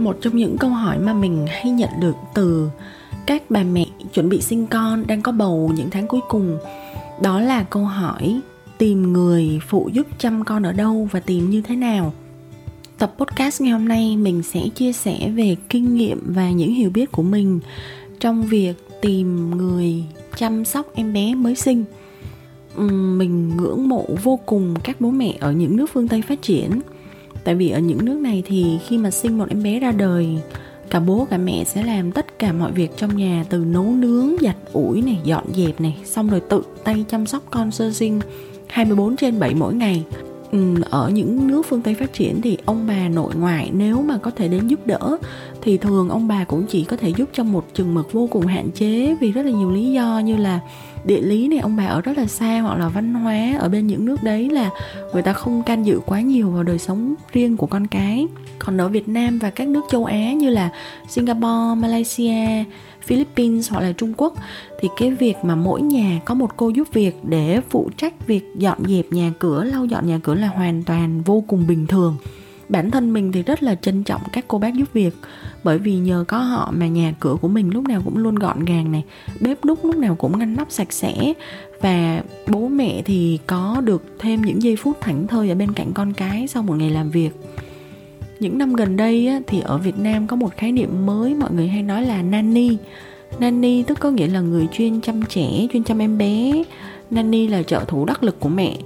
Một trong những câu hỏi mà mình hay nhận được từ các bà mẹ chuẩn bị sinh con đang có bầu những tháng cuối cùng. Đó là câu hỏi, tìm người phụ giúp chăm con ở đâu và tìm như thế nào? Tập podcast ngày hôm nay mình sẽ chia sẻ về kinh nghiệm và những hiểu biết của mình trong việc tìm người chăm sóc em bé mới sinh. Mình ngưỡng mộ vô cùng các bố mẹ ở những nước phương tây phát triển tại vì ở những nước này thì khi mà sinh một em bé ra đời, cả bố, cả mẹ sẽ làm tất cả mọi việc trong nhà, từ nấu nướng, giặt ủi này, dọn dẹp này, xong rồi tự tay chăm sóc con sơ sinh 24 trên 7 mỗi ngày. Ở những nước phương Tây phát triển thì ông bà nội ngoại nếu mà có thể đến giúp đỡ thì thường ông bà cũng chỉ có thể giúp trong một chừng mực vô cùng hạn chế vì rất là nhiều lý do như là địa lý này ông bà ở rất là xa hoặc là văn hóa ở bên những nước đấy là người ta không can dự quá nhiều vào đời sống riêng của con cái. Còn ở Việt Nam và các nước châu Á như là Singapore, Malaysia, Philippines hoặc là Trung Quốc thì cái việc mà mỗi nhà có một cô giúp việc để phụ trách việc dọn dẹp nhà cửa, lau dọn nhà cửa là hoàn toàn vô cùng bình thường bản thân mình thì rất là trân trọng các cô bác giúp việc bởi vì nhờ có họ mà nhà cửa của mình lúc nào cũng luôn gọn gàng này bếp núc lúc nào cũng ngăn nắp sạch sẽ. Và bố mẹ thì có được thêm những giây phút thảnh thơi ở bên cạnh con cái sau một ngày làm việc. Những năm gần đây á, thì ở Việt Nam có một khái niệm mới mọi người hay nói là nanny. Nanny tức có nghĩa là người chuyên chăm trẻ chuyên chăm em bé. Nanny là trợ thủ đắc lực của mẹ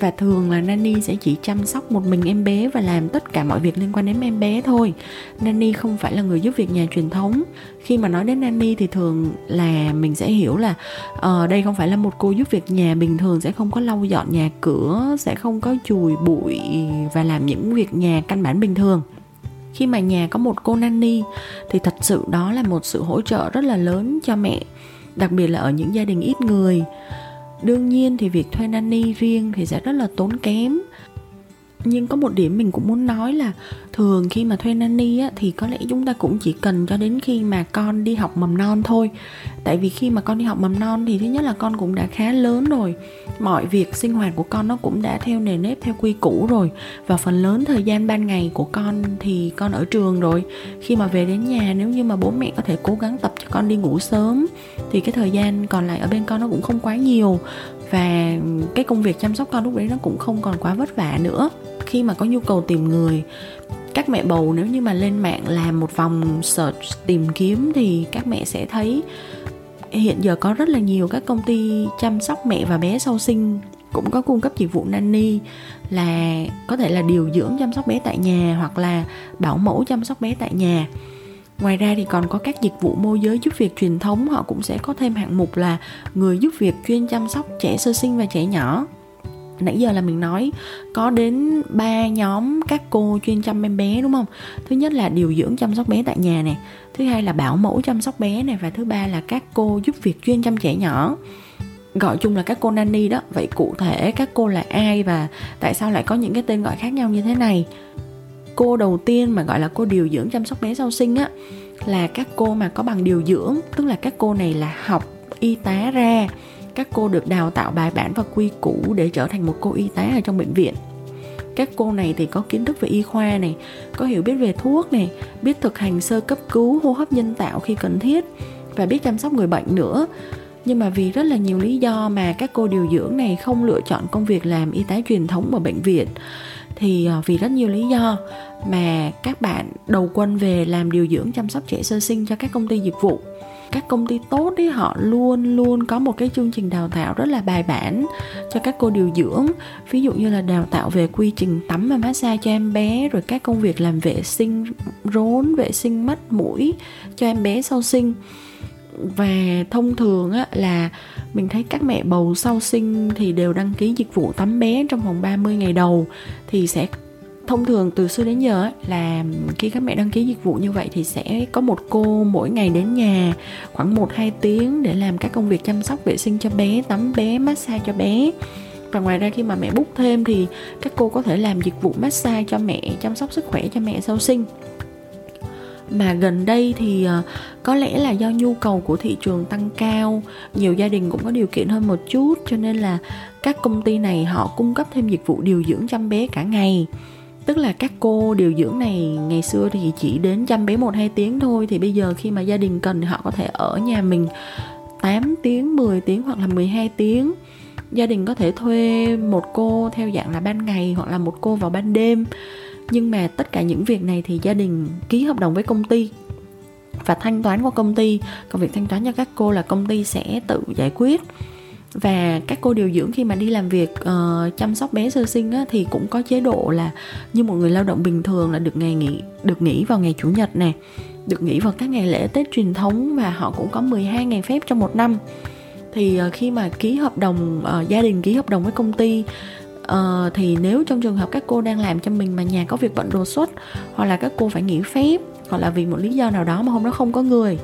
và thường là nanny sẽ chỉ chăm sóc một mình em bé và làm tất cả mọi việc liên quan đến em bé thôi. Nanny không phải là người giúp việc nhà truyền thống. Khi mà nói đến nanny thì thường là mình sẽ hiểu là uh, đây không phải là một cô giúp việc nhà bình thường sẽ không có lau dọn nhà cửa sẽ không có chùi bụi và làm những việc nhà căn bản bình thường. Khi mà nhà có một cô nanny thì thật sự đó là một sự hỗ trợ rất là lớn cho mẹ đặc biệt là ở những gia đình ít người đương nhiên thì việc thuê nanny riêng thì sẽ rất là tốn kém nhưng có một điểm mình cũng muốn nói là thường khi mà thuê nanny á, thì có lẽ chúng ta cũng chỉ cần cho đến khi mà con đi học mầm non thôi. Tại vì khi mà con đi học mầm non thì thứ nhất là con cũng đã khá lớn rồi. Mọi việc sinh hoạt của con nó cũng đã theo nề nếp theo quy củ rồi. Và phần lớn thời gian ban ngày của con thì con ở trường rồi. Khi mà về đến nhà nếu như mà bố mẹ có thể cố gắng tập cho con đi ngủ sớm thì cái thời gian còn lại ở bên con nó cũng không quá nhiều. Và cái công việc chăm sóc con lúc đấy nó cũng không còn quá vất vả nữa khi mà có nhu cầu tìm người. Các mẹ bầu nếu như mà lên mạng làm một vòng search tìm kiếm thì các mẹ sẽ thấy hiện giờ có rất là nhiều các công ty chăm sóc mẹ và bé sau sinh, cũng có cung cấp dịch vụ nanny, là có thể là điều dưỡng chăm sóc bé tại nhà hoặc là bảo mẫu chăm sóc bé tại nhà. Ngoài ra thì còn có các dịch vụ môi giới giúp việc truyền thống, họ cũng sẽ có thêm hạng mục là người giúp việc chuyên chăm sóc trẻ sơ sinh và trẻ nhỏ nãy giờ là mình nói có đến ba nhóm các cô chuyên chăm em bé, đúng không? Thứ nhất là điều dưỡng chăm sóc bé tại nhà này thứ hai là bảo mẫu chăm sóc bé này và thứ ba là các cô giúp việc chuyên chăm trẻ nhỏ. Gọi chung là các cô nanny đó. Vậy cụ thể các cô là ai và tại sao lại có những cái tên gọi khác nhau như thế này? Cô đầu tiên mà gọi là cô điều dưỡng chăm sóc bé sau sinh á, là các cô mà có bằng điều dưỡng, tức là các cô này là học y tá ra các cô được đào tạo bài bản và quy củ để trở thành một cô y tá ở trong bệnh viện. Các cô này thì có kiến thức về y khoa này, có hiểu biết về thuốc này, biết thực hành sơ cấp cứu, hô hấp nhân tạo khi cần thiết và biết chăm sóc người bệnh nữa. Nhưng mà vì rất là nhiều lý do mà các cô điều dưỡng này không lựa chọn công việc làm y tá truyền thống ở bệnh viện, thì ờ, vì rất nhiều lý do mà các bạn đầu quân về làm điều dưỡng chăm sóc trẻ sơ sinh cho các công ty dịch vụ các công ty tốt ấy họ luôn luôn có một cái chương trình đào tạo rất là bài bản cho các cô điều dưỡng. Ví dụ như là đào tạo về quy trình tắm và massage cho em bé rồi các công việc làm vệ sinh rốn vệ sinh mắt mũi cho em bé sau sinh. Và thông thường á, là mình thấy các mẹ bầu sau sinh thì đều đăng ký dịch vụ tắm bé trong vòng 30 ngày đầu thì sẽ thông thường từ xưa đến giờ ấy, là khi các mẹ đăng ký dịch vụ như vậy thì sẽ có một cô mỗi ngày đến nhà khoảng 1-2 tiếng để làm các công việc chăm sóc vệ sinh cho bé, tắm bé, massage cho bé. Và ngoài ra khi mà mẹ bút thêm thì các cô có thể làm dịch vụ massage cho mẹ chăm sóc sức khỏe cho mẹ sau sinh. Mà gần đây thì ờ, có lẽ là do nhu cầu của thị trường tăng cao nhiều gia đình cũng có điều kiện hơn một chút cho nên là các công ty này họ cung cấp thêm dịch vụ điều dưỡng chăm bé cả ngày tức là các cô điều dưỡng này ngày xưa thì chỉ đến chăm bé một hai tiếng thôi. Thì bây giờ khi mà gia đình cần thì họ có thể ở nhà mình 8 tiếng, 10 tiếng hoặc là 12 tiếng. Gia đình có thể thuê một cô theo dạng là ban ngày hoặc là một cô vào ban đêm. Nhưng mà tất cả những việc này thì gia đình ký hợp đồng với công ty và thanh toán qua công ty. Còn việc thanh toán cho các cô là công ty sẽ tự giải quyết và các cô điều dưỡng khi mà đi làm việc uh, chăm sóc bé sơ sinh á, thì cũng có chế độ là như một người lao động bình thường là được ngày nghỉ được nghỉ vào ngày chủ nhật này được nghỉ vào các ngày lễ tết truyền thống và họ cũng có 12 ngày phép trong một năm. Thì uh, khi mà ký hợp đồng uh, gia đình ký hợp đồng với công ty uh, thì nếu trong trường hợp các cô đang làm cho mình mà nhà có việc bận đột xuất hoặc là các cô phải nghỉ phép hoặc là vì một lý do nào đó mà hôm đó không có người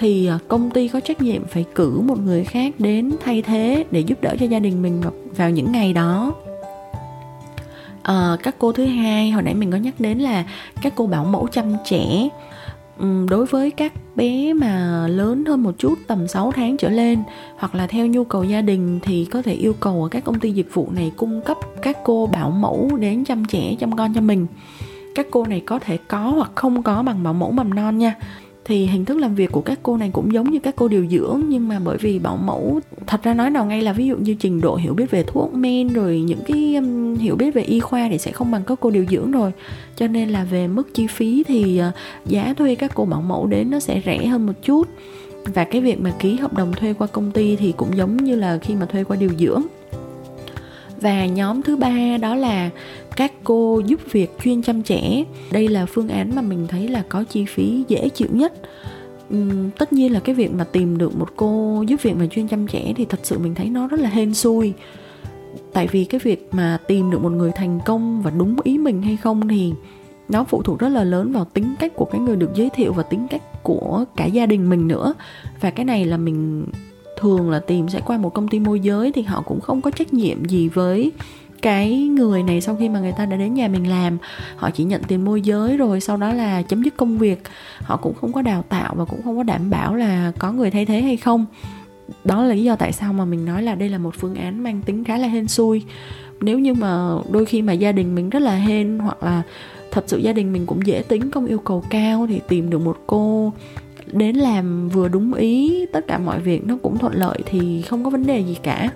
thì à, công ty có trách nhiệm phải cử một người khác đến thay thế để giúp đỡ cho gia đình mình vào những ngày đó. À, các cô thứ hai hồi nãy mình có nhắc đến là các cô bảo mẫu chăm trẻ. Đối với các bé mà lớn hơn một chút tầm 6 tháng trở lên hoặc là theo nhu cầu gia đình thì có thể yêu cầu các công ty dịch vụ này cung cấp các cô bảo mẫu đến chăm trẻ chăm con cho mình. Các cô này có thể có hoặc không có bằng bảo mẫu mầm non nha thì hình thức làm việc của các cô này cũng giống như các cô điều dưỡng nhưng mà bởi vì bảo mẫu thật ra nói đầu ngay là ví dụ như trình độ hiểu biết về thuốc men rồi những cái um, hiểu biết về y khoa thì sẽ không bằng các cô điều dưỡng rồi. Cho nên là về mức chi phí thì uh, giá thuê các cô bảo mẫu đến nó sẽ rẻ hơn một chút. Và cái việc mà ký hợp đồng thuê qua công ty thì cũng giống như là khi mà thuê qua điều dưỡng và nhóm thứ ba đó là các cô giúp việc chuyên chăm trẻ. Đây là phương án mà mình thấy là có chi phí dễ chịu nhất. Uhm, tất nhiên là cái việc mà tìm được một cô giúp việc mà chuyên chăm trẻ thì thật sự mình thấy nó rất là hên xui. Tại vì cái việc mà tìm được một người thành công và đúng ý mình hay không thì nó phụ thuộc rất là lớn vào tính cách của cái người được giới thiệu và tính cách của cả gia đình mình nữa. Và cái này là mình thường là tìm sẽ qua một công ty môi giới thì họ cũng không có trách nhiệm gì với cái người này sau khi mà người ta đã đến nhà mình làm. Họ chỉ nhận tiền môi giới rồi sau đó là chấm dứt công việc. Họ cũng không có đào tạo và cũng không có đảm bảo là có người thay thế hay không. Đó là lý do tại sao mà mình nói là đây là một phương án mang tính khá là hên xui. Nếu như mà đôi khi mà gia đình mình rất là hên hoặc là thật sự gia đình mình cũng dễ tính, không yêu cầu cao thì tìm được một cô đến làm vừa đúng ý, tất cả mọi việc nó cũng thuận lợi thì không có vấn đề gì cả.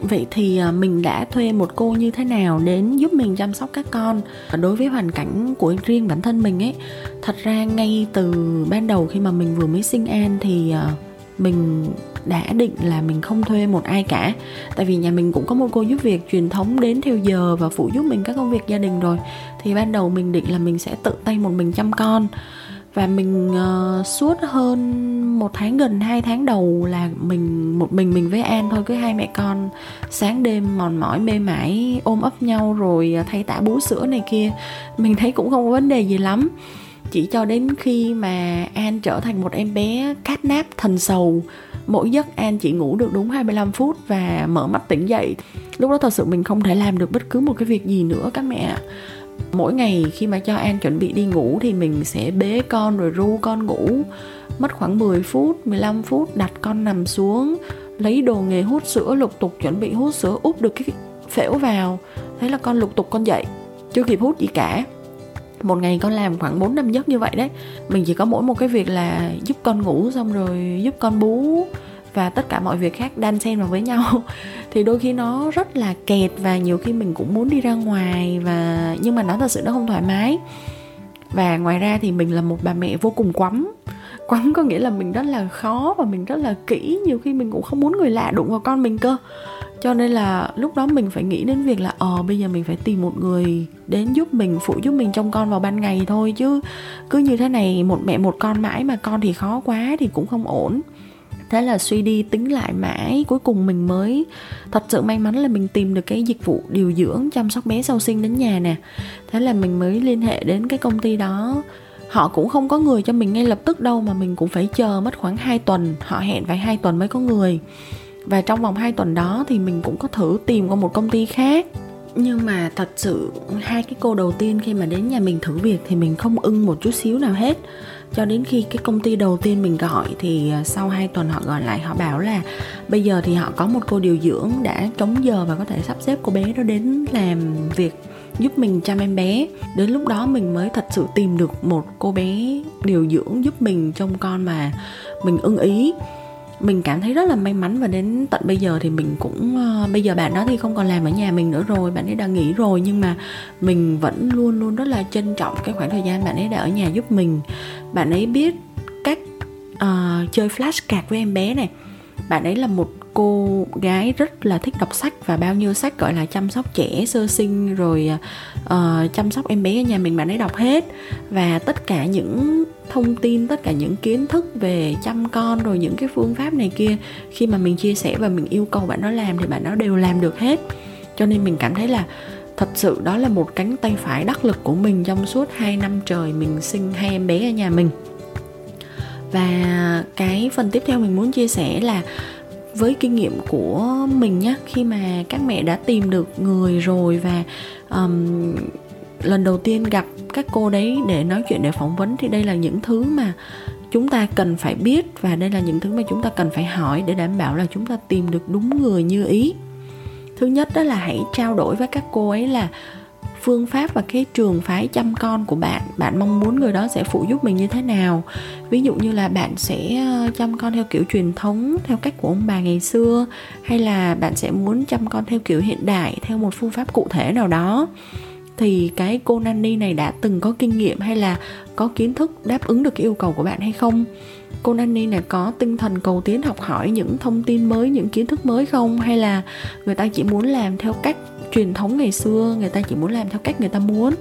Vậy thì à, mình đã thuê một cô như thế nào đến giúp mình chăm sóc các con? Đối với hoàn cảnh của riêng bản thân mình ấy, thật ra ngay từ ban đầu khi mà mình vừa mới sinh an thì à, mình đã định là mình không thuê một ai cả. Tại vì nhà mình cũng có một cô giúp việc truyền thống đến theo giờ và phụ giúp mình các công việc gia đình rồi. Thì ban đầu mình định là mình sẽ tự tay một mình chăm con và mình uh, suốt hơn một tháng gần hai tháng đầu là mình một mình mình với An thôi cứ hai mẹ con sáng đêm mòn mỏi mê mải ôm ấp nhau rồi ờ, thay tả bú sữa này kia. Mình thấy cũng không có vấn đề gì lắm. Chỉ cho đến khi mà An trở thành một em bé cát náp thần sầu mỗi giấc An chỉ ngủ được đúng 25 phút và mở mắt tỉnh dậy. Lúc đó thật sự mình không thể làm được bất cứ một cái việc gì nữa các mẹ ạ mỗi ngày khi mà cho An chuẩn bị đi ngủ thì mình sẽ bế con rồi ru con ngủ. Mất khoảng 10 phút 15 phút, đặt con nằm xuống, lấy đồ nghề hút sữa, lục tục chuẩn bị hút sữa, úp được cái phễu vào. Thế là con lục tục con dậy, chưa kịp hút gì cả. Một ngày con làm khoảng 4 năm giấc như vậy đấy. Mình chỉ có mỗi một cái việc là giúp con ngủ xong rồi giúp con bú và tất cả mọi việc khác đan xen vào với nhau. Thì đôi khi nó rất là kẹt và nhiều khi mình cũng muốn đi ra ngoài và, nhưng mà nó thật sự nó không thoải mái. Và ngoài ra thì mình là một bà mẹ vô cùng quắm. Quắm có nghĩa là mình rất là khó và mình rất là kỹ, nhiều khi mình cũng không muốn người lạ đụng vào con mình cơ. Cho nên là lúc đó mình phải nghĩ đến việc là ờ bây giờ mình phải tìm một người đến giúp mình, phụ giúp mình trông con vào ban ngày thôi chứ cứ như thế này một mẹ một con mãi mà con thì khó quá thì cũng không ổn thế là suy đi tính lại mãi cuối cùng mình mới thật sự may mắn là mình tìm được cái dịch vụ điều dưỡng chăm sóc bé sau sinh đến nhà nè. Thế là mình mới liên hệ đến cái công ty đó. Họ cũng không có người cho mình ngay lập tức đâu mà mình cũng phải chờ mất khoảng 2 tuần, họ hẹn phải 2 tuần mới có người. Và trong vòng 2 tuần đó thì mình cũng có thử tìm qua một công ty khác. Nhưng mà thật sự hai cái cô đầu tiên khi mà đến nhà mình thử việc thì mình không ưng một chút xíu nào hết cho đến khi cái công ty đầu tiên mình gọi thì à, sau 2 tuần họ gọi lại, họ bảo là bây giờ thì họ có một cô điều dưỡng đã trống giờ và có thể sắp xếp cô bé đó đến làm việc giúp mình chăm em bé. Đến lúc đó mình mới thật sự tìm được một cô bé điều dưỡng giúp mình trông con mà mình ưng ý mình cảm thấy rất là may mắn và đến tận bây giờ thì mình cũng uh, bây giờ bạn đó thì không còn làm ở nhà mình nữa rồi bạn ấy đã nghỉ rồi nhưng mà mình vẫn luôn luôn rất là trân trọng cái khoảng thời gian bạn ấy đã ở nhà giúp mình. Bạn ấy biết cách uh, chơi flashcard với em bé này. Bạn ấy là một cô gái rất là thích đọc sách và bao nhiêu sách gọi là chăm sóc trẻ sơ sinh rồi uh, chăm sóc em bé ở nhà mình bạn ấy đọc hết. Và tất cả những thông tin tất cả những kiến thức về chăm con rồi những cái phương pháp này kia. Khi mà mình chia sẻ và mình yêu cầu bạn đó làm thì bạn đó đều làm được hết. Cho nên mình cảm thấy là thật sự đó là một cánh tay phải đắc lực của mình trong suốt 2 năm trời mình sinh hai em bé ở nhà mình. Và cái phần tiếp theo mình muốn chia sẻ là với kinh nghiệm của mình nhé khi mà các mẹ đã tìm được người rồi và um, lần đầu tiên gặp các cô đấy để nói chuyện, để phỏng vấn thì đây là những thứ mà chúng ta cần phải biết và đây là những thứ mà chúng ta cần phải hỏi để đảm bảo là chúng ta tìm được đúng người như ý. Thứ nhất đó là hãy trao đổi với các cô ấy là phương pháp và cái trường phái chăm con của bạn. Bạn mong muốn người đó sẽ phụ giúp mình như thế nào? Ví dụ như là bạn sẽ ờ, chăm con theo kiểu truyền thống, theo cách của ông bà ngày xưa, hay là bạn sẽ muốn chăm con theo kiểu hiện đại, theo một phương pháp cụ thể nào đó? Thì cái cô nanny này đã từng có kinh nghiệm hay là có kiến thức đáp ứng được cái yêu cầu của bạn hay không? Cô nanny này có tinh thần cầu tiến học hỏi những thông tin mới, những kiến thức mới không? Hay là người ta chỉ muốn làm theo cách truyền thống ngày xưa, người ta chỉ muốn làm theo cách người ta muốn?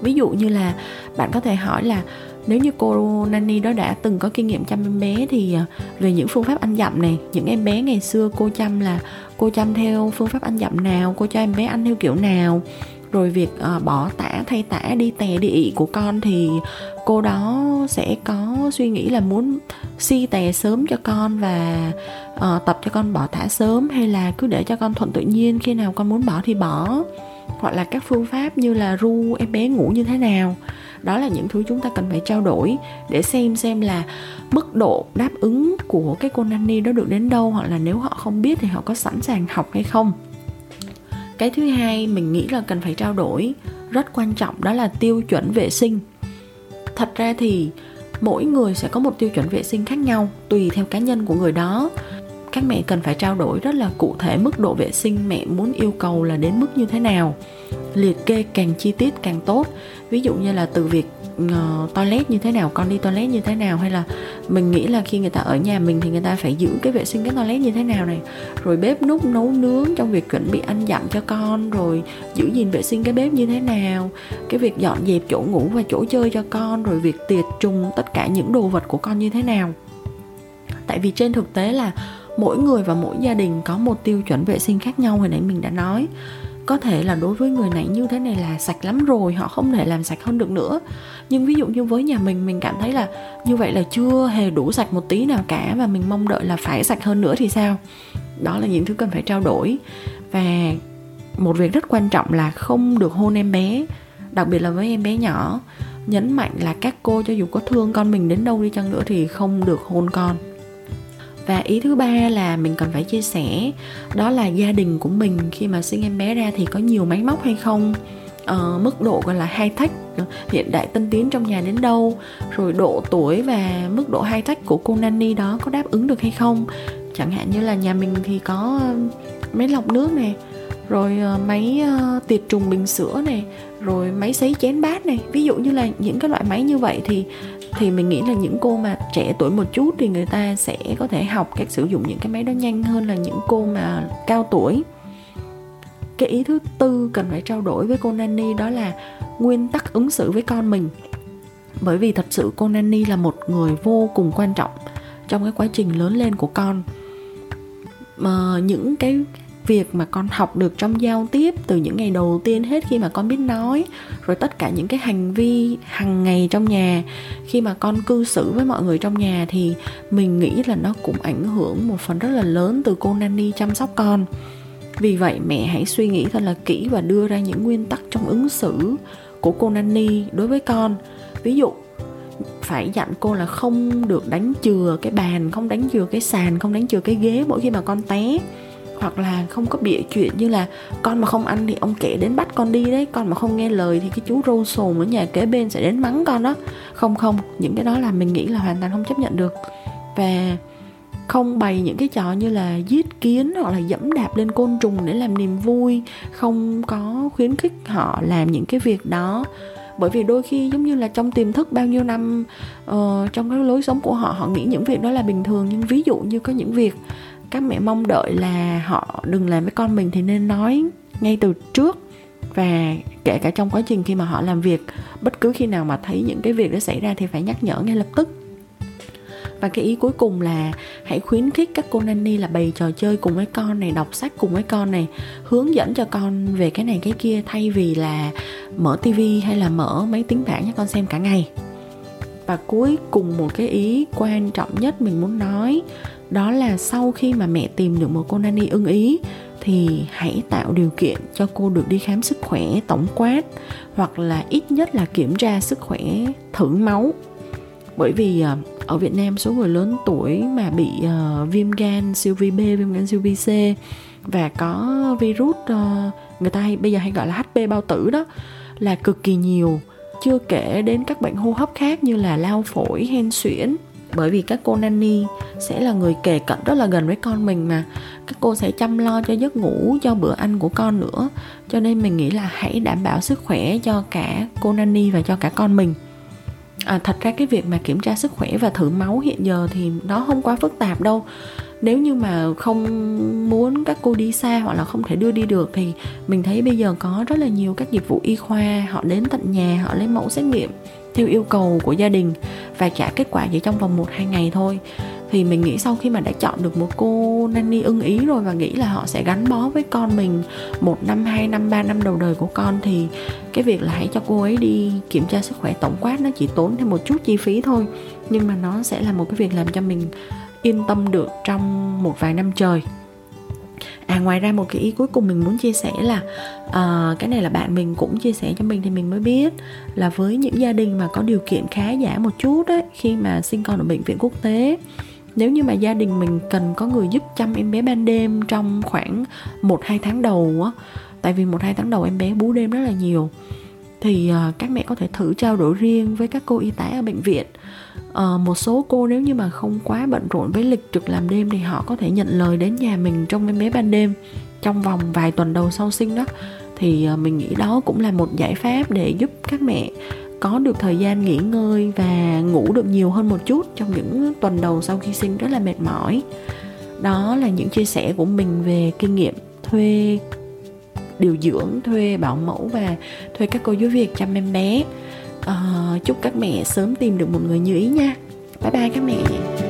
Ví dụ như là bạn có thể hỏi là nếu như cô nanny đó đã từng có kinh nghiệm chăm em bé thì à, về những phương pháp ăn dặm này, những em bé ngày xưa cô chăm là cô chăm theo phương pháp ăn dặm nào, cô cho em bé ăn theo kiểu nào? Rồi việc uh, bỏ tả thay tả đi tè đi ị của con thì cô đó sẽ có suy nghĩ là muốn si tè sớm cho con và uh, tập cho con bỏ tả sớm hay là cứ để cho con thuận tự nhiên. Khi nào con muốn bỏ thì bỏ. Hoặc là các phương pháp như là ru em bé ngủ như thế nào. Đó là những thứ chúng ta cần phải trao đổi để xem xem là mức độ đáp ứng của cái cô nanny đó được đến đâu. Hoặc là nếu họ không biết thì họ có sẵn sàng học hay không cái thứ hai mình nghĩ là cần phải trao đổi, rất quan trọng, đó là tiêu chuẩn vệ sinh. Thật ra thì mỗi người sẽ có một tiêu chuẩn vệ sinh khác nhau, tùy theo cá nhân của người đó các mẹ cần phải trao đổi rất là cụ thể mức độ vệ sinh mẹ muốn yêu cầu là đến mức như thế nào. Liệt kê càng chi tiết càng tốt. Ví dụ như là từ việc uh, toilet như thế nào con đi toilet như thế nào hay là mình nghĩ là khi người ta ở nhà mình thì người ta phải giữ cái vệ sinh cái toilet như thế nào này. Rồi bếp núc nấu nướng trong việc chuẩn bị ăn dặm cho con rồi giữ gìn vệ sinh cái bếp như thế nào. Cái việc dọn dẹp chỗ ngủ và chỗ chơi cho con rồi việc tiệt trùng tất cả những đồ vật của con như thế nào. Tại vì trên thực tế là mỗi người và mỗi gia đình có một tiêu chuẩn vệ sinh khác nhau, hồi nãy mình đã nói. Có thể là đối với người này như thế này là sạch lắm rồi, họ không thể làm sạch hơn được nữa. Nhưng ví dụ như với nhà mình mình cảm thấy là như vậy là chưa hề đủ sạch một tí nào cả và mình mong đợi là phải sạch hơn nữa thì sao? Đó là những thứ cần phải trao đổi. Và một việc rất quan trọng là không được hôn em bé, đặc biệt là với em bé nhỏ. Nhấn mạnh là các cô cho dù có thương con mình đến đâu đi chăng nữa thì không được hôn con và ý thứ ba là mình cần phải chia sẻ đó là gia đình của mình khi mà sinh em bé ra thì có nhiều máy móc hay không? Uh, mức độ gọi là high tech hiện đại tân tiến trong nhà đến đâu? Rồi độ tuổi và mức độ high tech của cô nanny đó có đáp ứng được hay không? Chẳng hạn như là nhà mình thì có ờ, máy lọc nước này rồi ờ, máy tiệt trùng bình sữa này rồi máy sấy chén bát này. Ví dụ như là những cái loại máy như vậy thì thì mình nghĩ là những cô mà trẻ tuổi một chút thì người ta sẽ có thể học cách sử dụng những cái máy đó nhanh hơn là những cô mà cao tuổi. Cái ý thứ tư cần phải trao đổi với cô nanny đó là nguyên tắc ứng xử với con mình. Bởi vì thật sự cô nanny là một người vô cùng quan trọng trong cái quá trình lớn lên của con. Mà những cái việc mà con học được trong giao tiếp từ những ngày đầu tiên hết khi mà con biết nói, rồi tất cả những cái hành vi, hàng ngày trong nhà. Khi mà con cư xử với mọi người trong nhà thì mình nghĩ là nó cũng ảnh hưởng một phần rất là lớn từ cô nanny chăm sóc con. Vì vậy mẹ hãy suy nghĩ thật là kỹ và đưa ra những nguyên tắc trong ứng xử của cô nanny đối với con. Ví dụ, phải dặn cô là không được đánh chừa cái bàn, không đánh chừa cái sàn, không đánh chừa cái ghế mỗi khi mà con té hoặc là không có bịa chuyện. Như là con mà không ăn thì ông kể đến bắt con đi đấy. Con mà không nghe lời thì cái chú râu sồn ở nhà kế bên sẽ đến mắng con đó. Không không. Những cái đó là mình nghĩ là hoàn toàn không chấp nhận được. Và không bày những cái trò như là giết kiến hoặc là dẫm đạp lên côn trùng để làm niềm vui. Không có khuyến khích họ làm những cái việc đó. Bởi vì đôi khi giống như là trong tiềm thức bao nhiêu năm uh, trong cái lối sống của họ họ nghĩ những việc đó là bình thường. Nhưng ví dụ như có những việc các mẹ mong đợi là họ đừng làm với con mình thì nên nói ngay từ trước. Và kể cả trong quá trình khi mà họ làm việc, bất cứ khi nào mà thấy những cái việc đó xảy ra thì phải nhắc nhở ngay lập tức. Và cái ý cuối cùng là hãy khuyến khích các cô nanny là bày trò chơi cùng với con này, đọc sách cùng với con này, hướng dẫn cho con về cái này cái kia thay vì là mở tivi hay là mở máy tính bảng cho con xem cả ngày và cuối cùng một cái ý quan trọng nhất mình muốn nói đó là sau khi mà mẹ tìm được một cô nanny ưng ý thì hãy tạo điều kiện cho cô được đi khám sức khỏe tổng quát hoặc là ít nhất là kiểm tra sức khỏe thử máu. Bởi vì ờ, ở Việt Nam số người lớn tuổi mà bị uh, viêm gan siêu vi B, viêm gan siêu vi C và có virus uh, người ta hay bây giờ hay gọi là HP bao tử đó là cực kỳ nhiều chưa kể đến các bệnh hô hấp khác như là lao phổi hen suyễn. Bởi vì các cô nanny sẽ là người kề cận rất là gần với con mình mà. Các cô sẽ chăm lo cho giấc ngủ cho bữa ăn của con nữa. Cho nên mình nghĩ là hãy đảm bảo sức khỏe cho cả cô nanny và cho cả con mình. À, thật ra cái việc mà kiểm tra sức khỏe và thử máu hiện giờ thì nó không quá phức tạp đâu nếu như mà không muốn các cô đi xa hoặc là không thể đưa đi được thì mình thấy bây giờ có rất là nhiều các dịch vụ y khoa, họ đến tận nhà, họ lấy mẫu xét nghiệm theo yêu cầu của gia đình và trả kết quả chỉ trong vòng một, hai ngày thôi. Thì mình nghĩ sau khi mà đã chọn được một cô nanny ưng ý rồi và nghĩ là họ sẽ gắn bó với con mình một năm, hai năm, ba năm đầu đời của con thì cái việc là hãy cho cô ấy đi kiểm tra sức khỏe tổng quát nó chỉ tốn thêm một chút chi phí thôi. Nhưng mà nó sẽ là một cái việc làm cho mình yên tâm được trong một vài năm trời. À ngoài ra một cái ý cuối cùng mình muốn chia sẻ là uh, cái này là bạn mình cũng chia sẻ cho mình thì mình mới biết là với những gia đình mà có điều kiện khá giả một chút ấy khi mà sinh con ở bệnh viện quốc tế nếu như mà gia đình mình cần có người giúp chăm em bé ban đêm trong khoảng một hai tháng đầu á tại vì một hai tháng đầu em bé bú đêm rất là nhiều thì uh, các mẹ có thể thử trao đổi riêng với các cô y tá ở bệnh viện uh, một số cô nếu như mà không quá bận rộn với lịch trực làm đêm thì họ có thể nhận lời đến nhà mình trong em bé ban đêm trong vòng vài tuần đầu sau sinh đó. Thì uh, mình nghĩ đó cũng là một giải pháp để giúp các mẹ có được thời gian nghỉ ngơi và ngủ được nhiều hơn một chút trong những tuần đầu sau khi sinh rất là mệt mỏi. Đó là những chia sẻ của mình về kinh nghiệm thuê điều dưỡng thuê bảo mẫu và thuê các cô giáo việc chăm em bé uh, chúc các mẹ sớm tìm được một người như ý nha. Bye bye các mẹ.